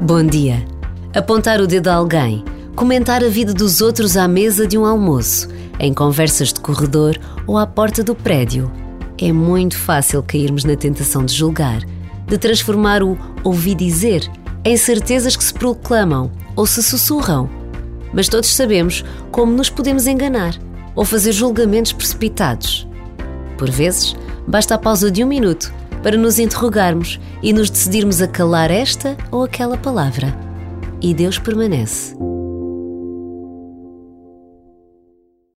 Bom dia. Apontar o dedo a alguém, comentar a vida dos outros à mesa de um almoço, em conversas de corredor ou à porta do prédio. É muito fácil cairmos na tentação de julgar, de transformar o ouvi dizer em certezas que se proclamam ou se sussurram. Mas todos sabemos como nos podemos enganar ou fazer julgamentos precipitados. Por vezes, basta a pausa de um minuto para nos interrogarmos e nos decidirmos a calar esta ou aquela palavra. E Deus permanece